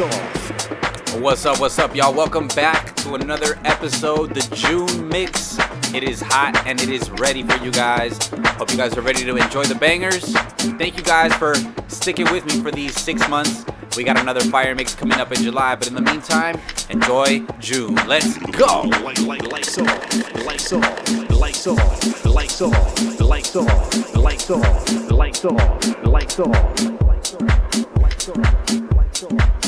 off. What's up, what's up, y'all? Welcome back to another episode, the June Mix. It is hot and it is ready for you guys. Hope you guys are ready to enjoy the bangers. Thank you guys for sticking with me for these six months. We got another fire mix coming up in July, but in the meantime, enjoy June. Let's go. Light, light, lights off. Lights off. Lights off. Lights off. Lights off. Lights off. Lights off. Lights off. Lights off. Lights off.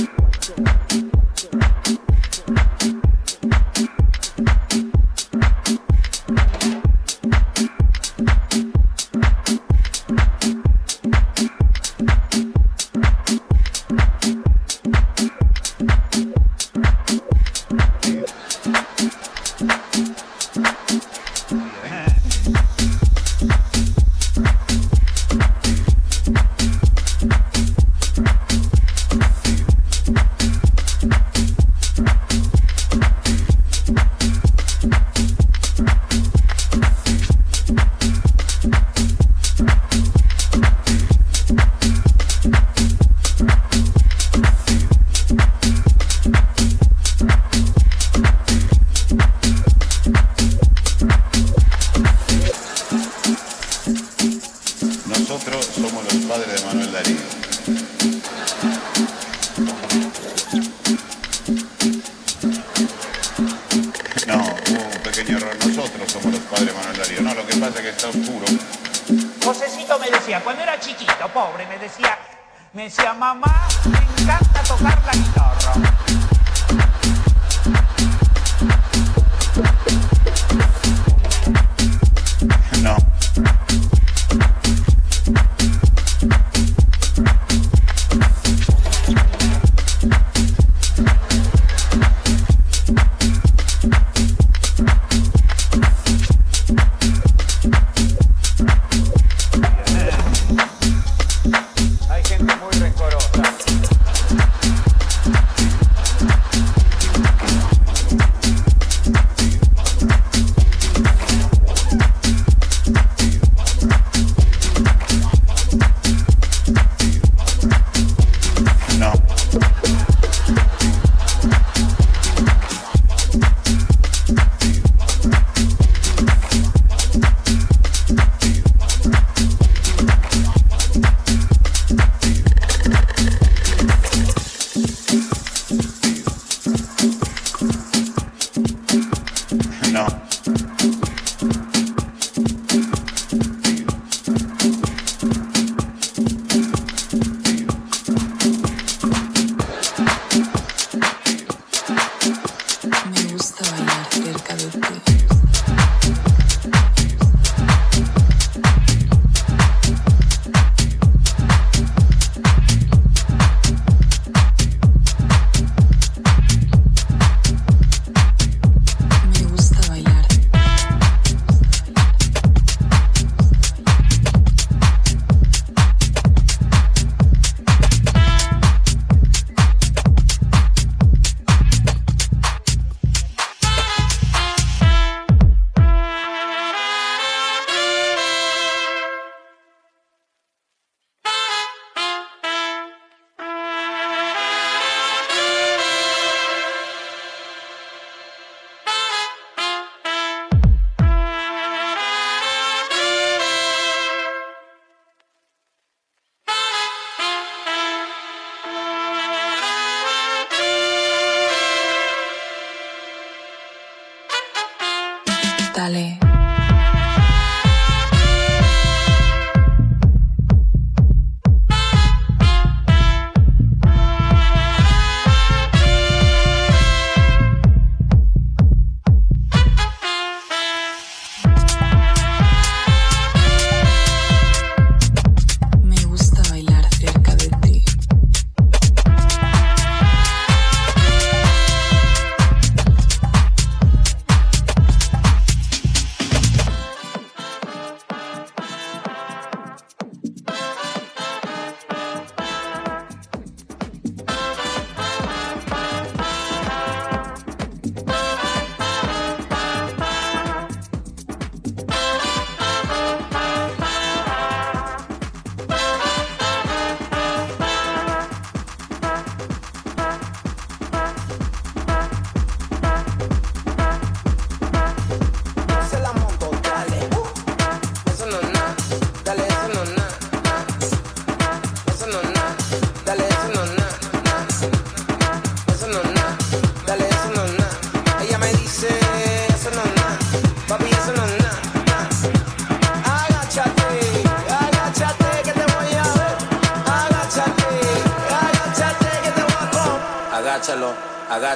Dale.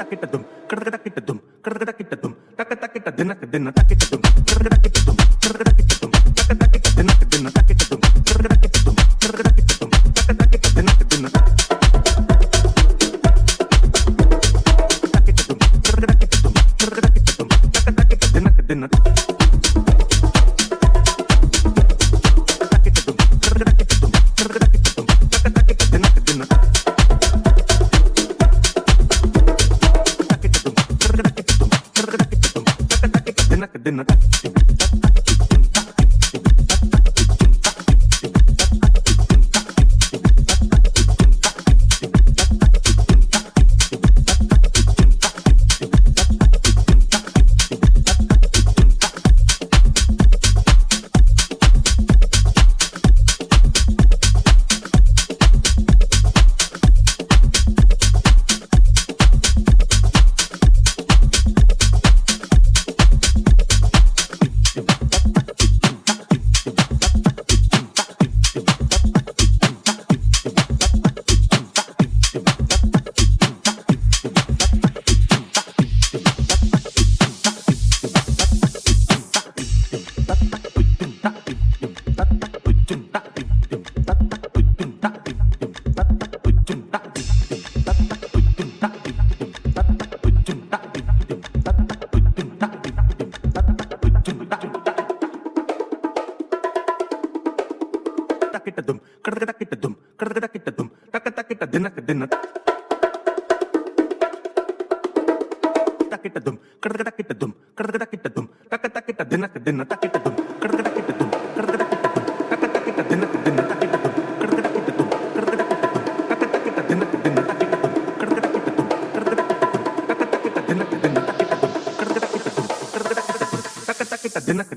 takitadum kredakitadum kita takitadum takitadum kita kita takitadum takitadum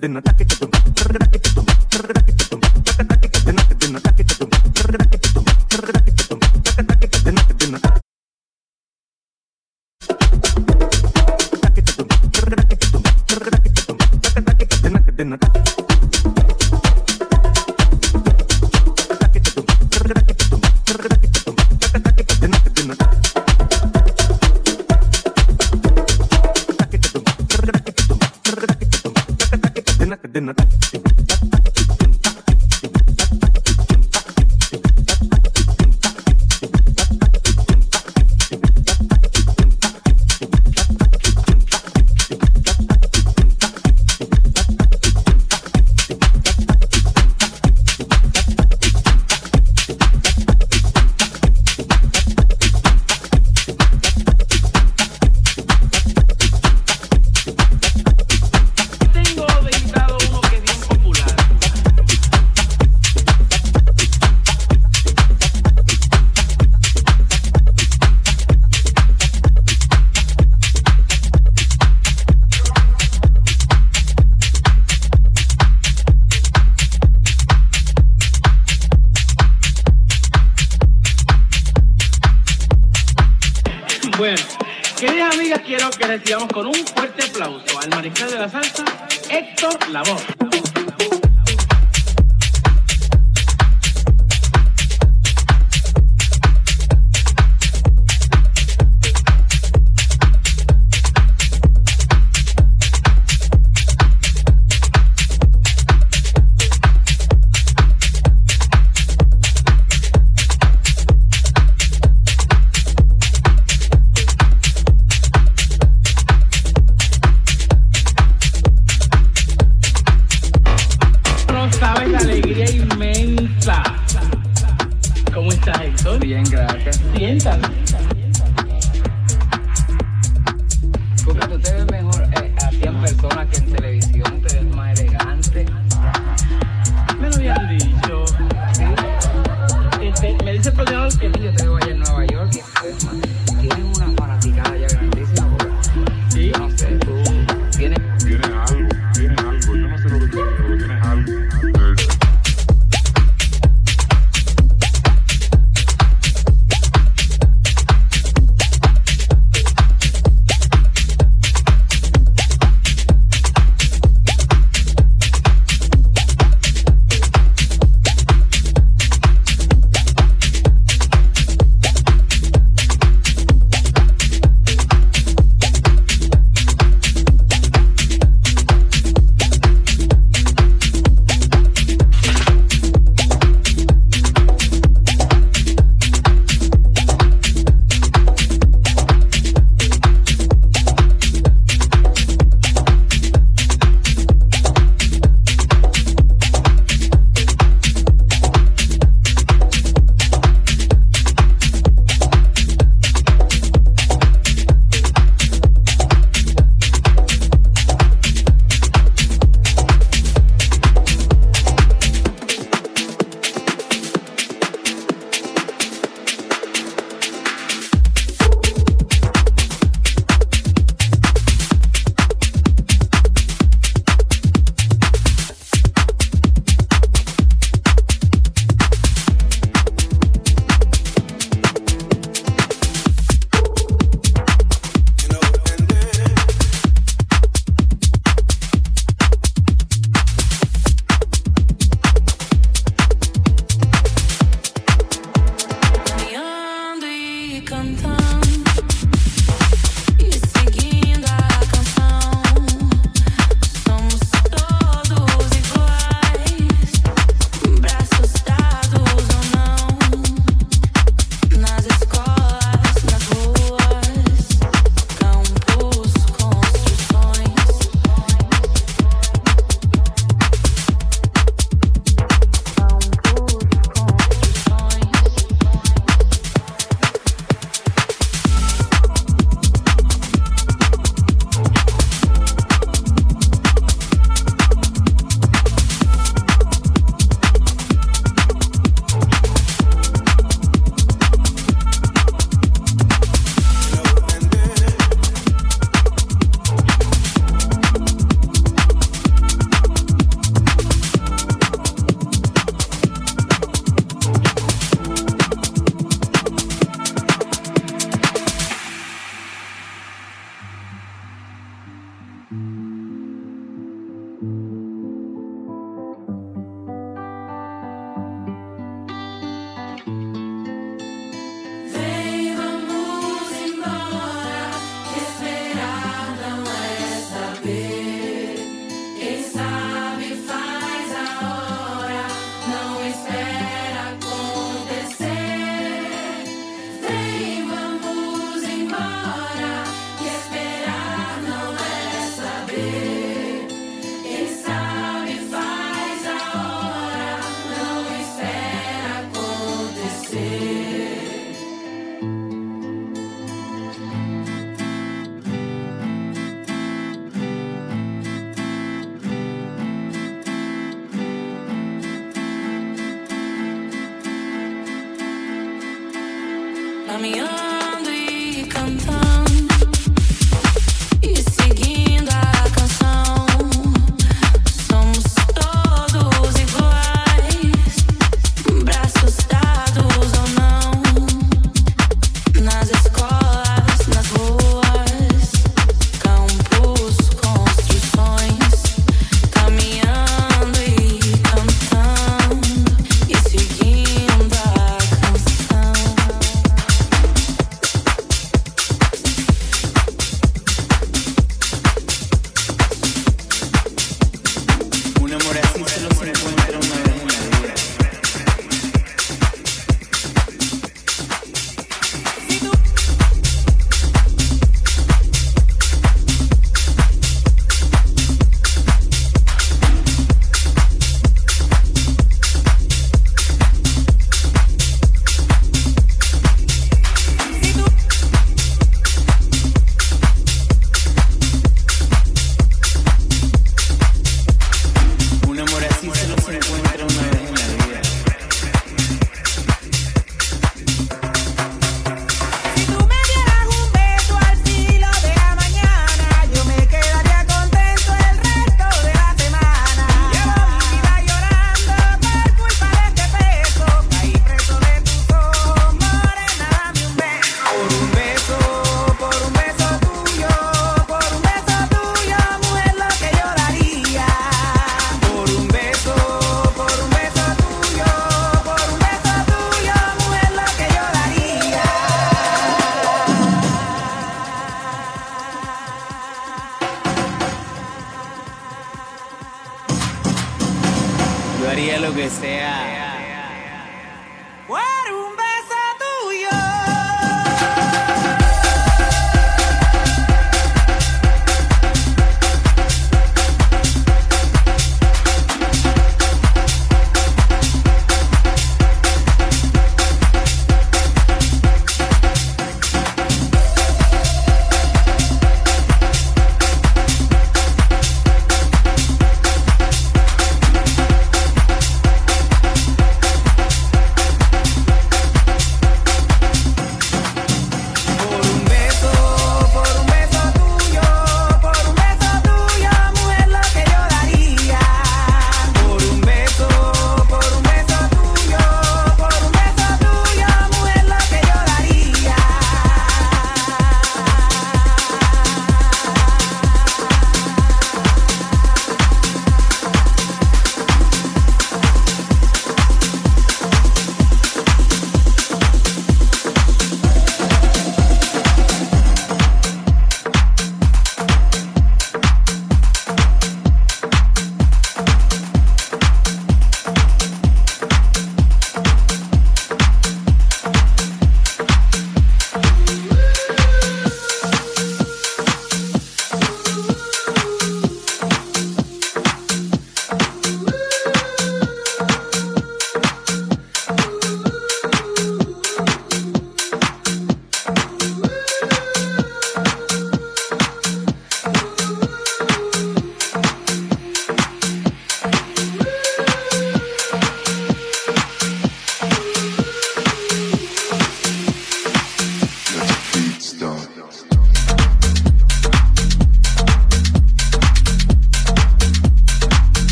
de un ataque que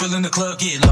people in the club get low,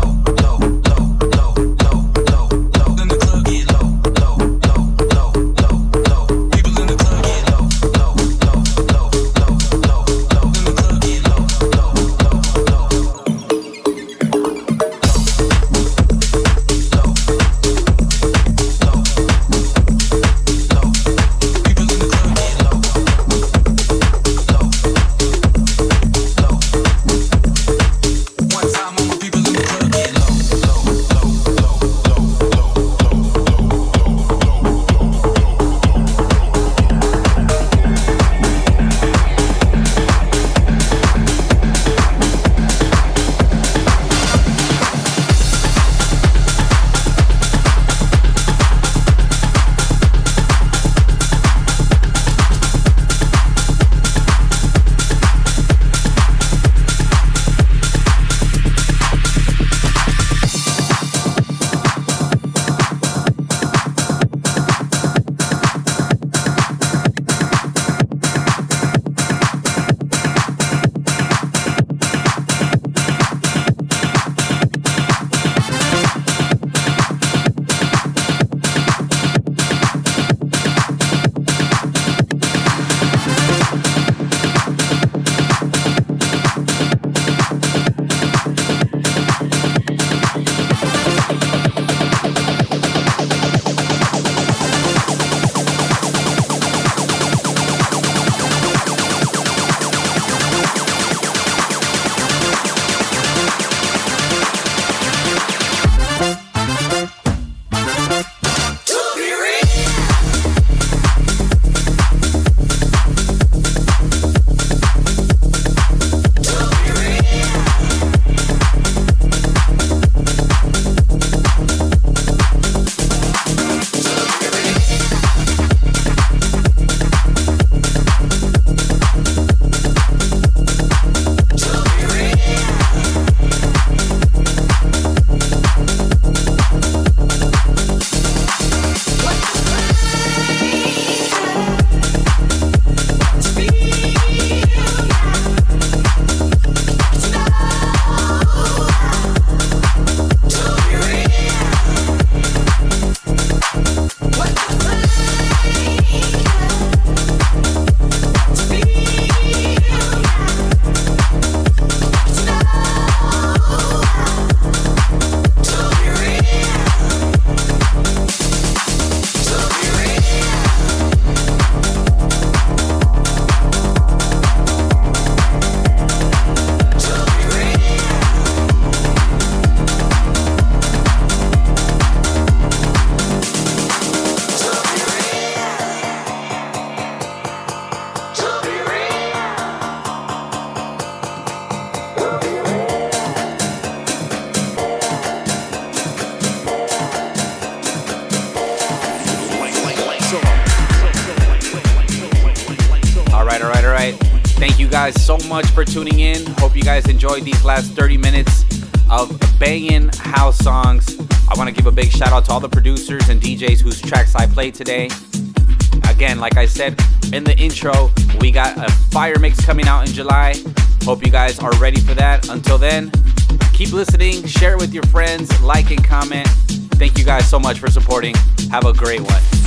so much for tuning in. Hope you guys enjoyed these last 30 minutes of banging house songs. I want to give a big shout out to all the producers and DJs whose tracks I played today. Again, like I said in the intro, we got a fire mix coming out in July. Hope you guys are ready for that. Until then, keep listening, share it with your friends, like and comment. Thank you guys so much for supporting. Have a great one.